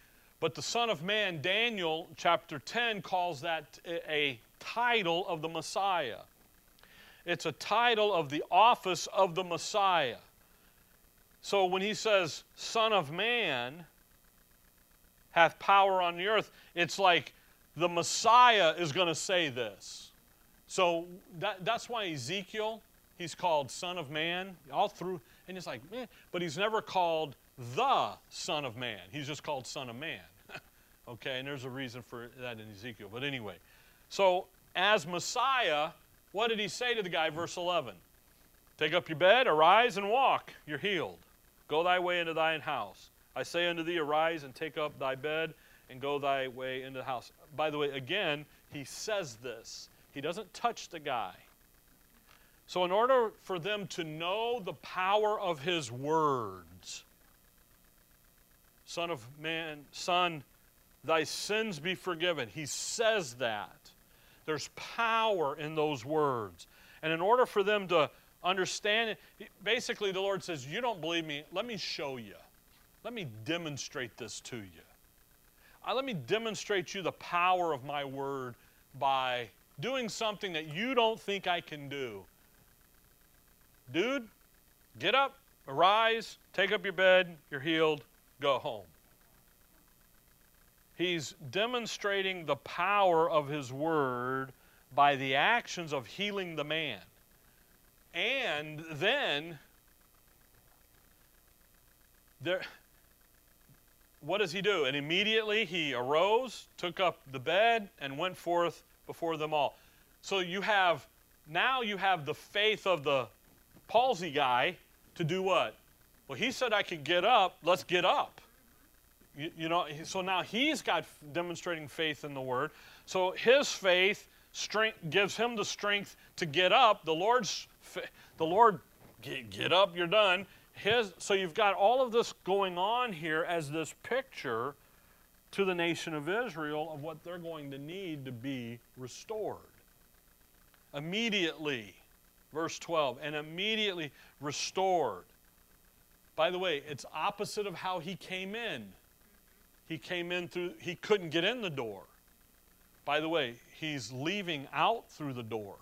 But the Son of Man, Daniel chapter 10, calls that a title of the Messiah. It's a title of the office of the Messiah. So when he says, Son of Man hath power on the earth, it's like the Messiah is going to say this. So that, that's why Ezekiel, he's called Son of Man, all through, and it's like, but he's never called the Son of Man. He's just called Son of Man. Okay, and there's a reason for that in Ezekiel. But anyway, so as Messiah, what did he say to the guy, verse 11? Take up your bed, arise and walk, you're healed. Go thy way into thine house. I say unto thee, arise and take up thy bed and go thy way into the house. By the way, again, he says this. He doesn't touch the guy. So, in order for them to know the power of his words, Son of man, Son, thy sins be forgiven. He says that. There's power in those words. And in order for them to understand it, basically the Lord says, You don't believe me, let me show you. Let me demonstrate this to you. Uh, let me demonstrate you the power of my word by doing something that you don't think I can do. Dude, get up, arise, take up your bed, you're healed, go home. He's demonstrating the power of his word by the actions of healing the man. And then there what does he do? And immediately he arose, took up the bed, and went forth before them all. So you have, now you have the faith of the palsy guy to do what? Well, he said I could get up, let's get up. You, you know, so now he's got demonstrating faith in the word. So his faith strength gives him the strength to get up. The Lord's, the Lord, get, get up, you're done his, so you've got all of this going on here as this picture to the nation of Israel of what they're going to need to be restored. Immediately, verse 12, and immediately restored. By the way, it's opposite of how he came in. He came in through, he couldn't get in the door. By the way, he's leaving out through the door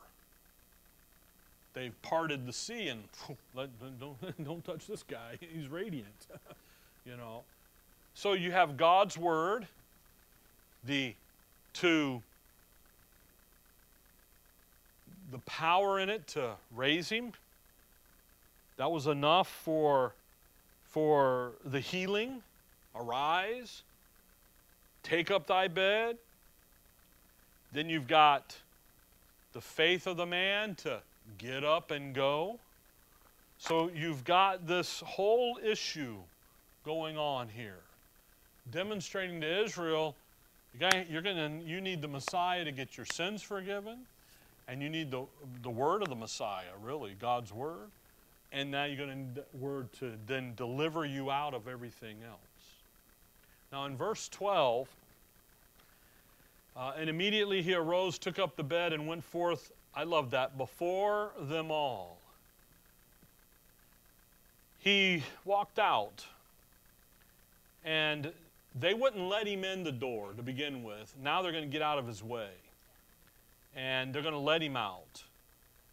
they've parted the sea and don't, don't touch this guy. He's radiant. you know. So you have God's word, the to the power in it to raise him. That was enough for for the healing. Arise, take up thy bed. Then you've got the faith of the man to get up and go. So you've got this whole issue going on here, demonstrating to Israel, you're gonna, you need the Messiah to get your sins forgiven, and you need the, the word of the Messiah, really, God's word. And now you're going to word to then deliver you out of everything else. Now in verse 12, uh, and immediately he arose, took up the bed, and went forth I love that. Before them all. He walked out, and they wouldn't let him in the door to begin with. Now they're going to get out of his way, and they're going to let him out.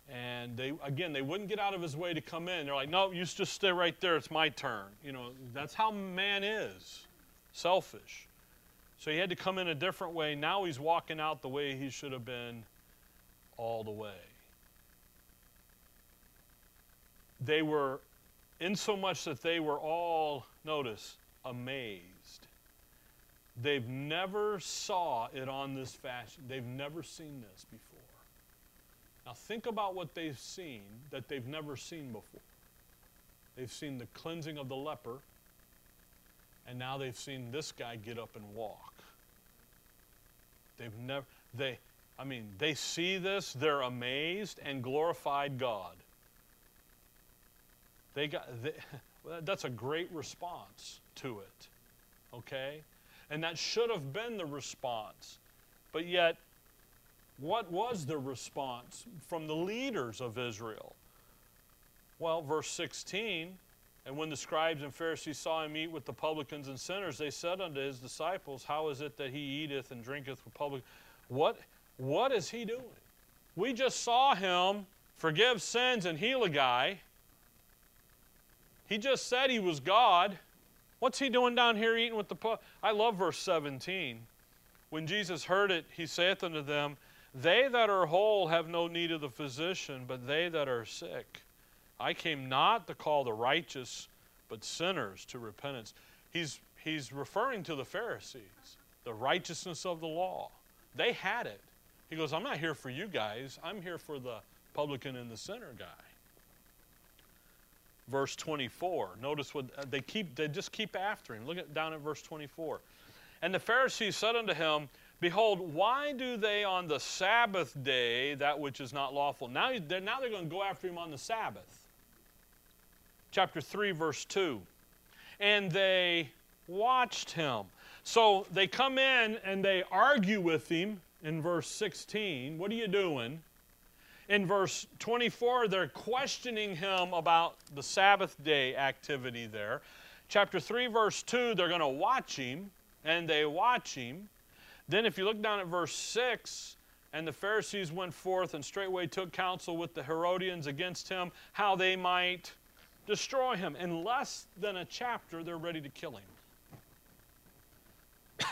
And they again, they wouldn't get out of his way to come in. They're like, "No, you just stay right there. It's my turn." You know, that's how man is, selfish. So he had to come in a different way. Now he's walking out the way he should have been all the way. They were, in so much that they were all, notice, amazed. They've never saw it on this fashion. They've never seen this before. Now think about what they've seen that they've never seen before. They've seen the cleansing of the leper, and now they've seen this guy get up and walk. They've never, they, I mean, they see this, they're amazed and glorified God. They got, they, that's a great response to it, okay? And that should have been the response. But yet, what was the response from the leaders of Israel? Well, verse 16 And when the scribes and Pharisees saw him eat with the publicans and sinners, they said unto his disciples, How is it that he eateth and drinketh with publicans? What, what is he doing? We just saw him forgive sins and heal a guy. He just said he was God. What's he doing down here eating with the pu- I love verse 17. When Jesus heard it, he saith unto them, They that are whole have no need of the physician, but they that are sick. I came not to call the righteous, but sinners to repentance. He's, he's referring to the Pharisees, the righteousness of the law. They had it. He goes, I'm not here for you guys. I'm here for the publican and the sinner guy. Verse 24. Notice what uh, they keep they just keep after him. Look at down at verse 24. And the Pharisees said unto him, Behold, why do they on the Sabbath day that which is not lawful? Now they're, now they're going to go after him on the Sabbath. Chapter 3, verse 2. And they watched him. So they come in and they argue with him in verse 16. What are you doing? In verse 24, they're questioning him about the Sabbath day activity there. Chapter 3, verse 2, they're going to watch him, and they watch him. Then, if you look down at verse 6, and the Pharisees went forth and straightway took counsel with the Herodians against him, how they might destroy him. In less than a chapter, they're ready to kill him.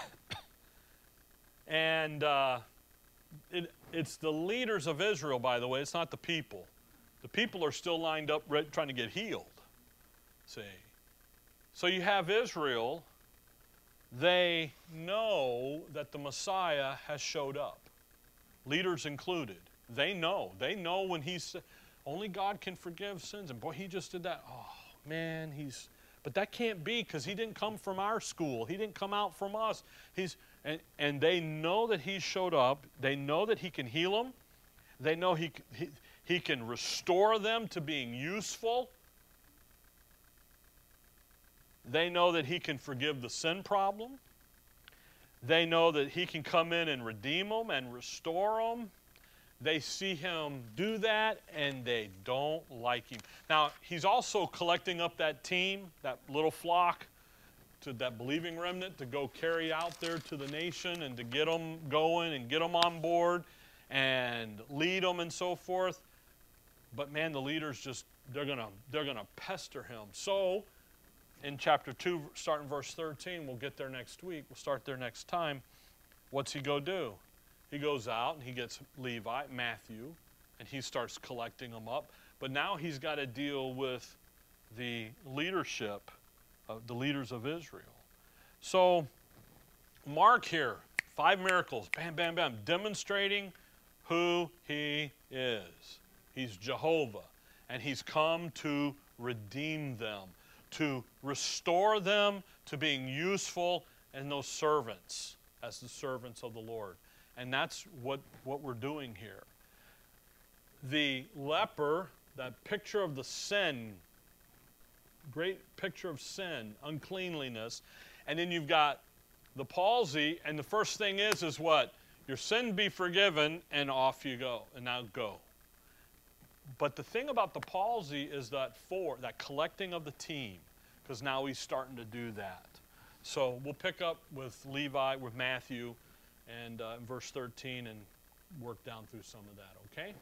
And uh, it, it's the leaders of Israel, by the way, it's not the people. The people are still lined up trying to get healed. See? So you have Israel, they know that the Messiah has showed up, leaders included. They know. They know when he's only God can forgive sins. And boy, he just did that. Oh, man, he's. But that can't be because he didn't come from our school. He didn't come out from us. He's, and, and they know that he showed up. They know that he can heal them. They know he, he, he can restore them to being useful. They know that he can forgive the sin problem. They know that he can come in and redeem them and restore them. They see him do that and they don't like him. Now, he's also collecting up that team, that little flock to that believing remnant to go carry out there to the nation and to get them going and get them on board and lead them and so forth. But man, the leaders just they're gonna they're gonna pester him. So in chapter two, starting verse 13, we'll get there next week. We'll start there next time. What's he go do? He goes out and he gets Levi, Matthew, and he starts collecting them up. But now he's got to deal with the leadership of the leaders of Israel. So, Mark here, five miracles, bam, bam, bam, demonstrating who he is. He's Jehovah, and he's come to redeem them, to restore them to being useful and those servants as the servants of the Lord. And that's what, what we're doing here. The leper, that picture of the sin great picture of sin, uncleanliness. And then you've got the palsy, and the first thing is, is what? Your sin be forgiven, and off you go. And now go. But the thing about the palsy is that for that collecting of the team, because now he's starting to do that. So we'll pick up with Levi, with Matthew, and uh, verse 13, and work down through some of that. Okay.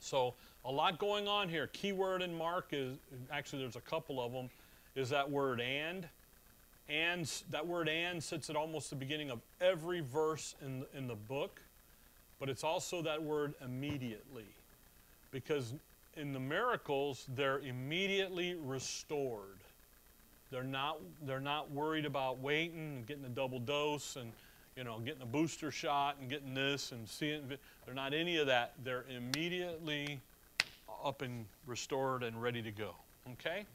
So a lot going on here. Key word in Mark is actually there's a couple of them. Is that word and? And that word and sits at almost the beginning of every verse in in the book, but it's also that word immediately, because in the miracles they're immediately restored. They're not they're not worried about waiting and getting a double dose and you know, getting a booster shot and getting this and seeing. They're not any of that. They're immediately up and restored and ready to go. Okay?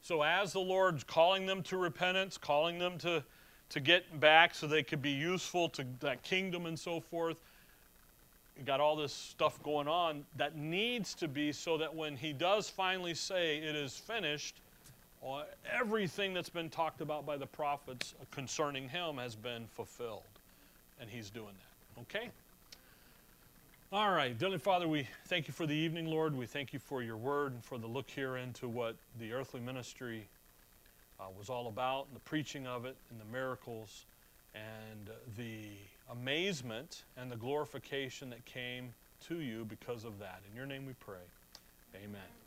So as the Lord's calling them to repentance, calling them to, to get back so they could be useful to that kingdom and so forth. Got all this stuff going on that needs to be so that when he does finally say it is finished, uh, everything that's been talked about by the prophets concerning him has been fulfilled. And he's doing that. Okay? All right, Dearly Father, we thank you for the evening, Lord. We thank you for your word and for the look here into what the earthly ministry uh, was all about, and the preaching of it, and the miracles, and the amazement and the glorification that came to you because of that. In your name we pray. Amen.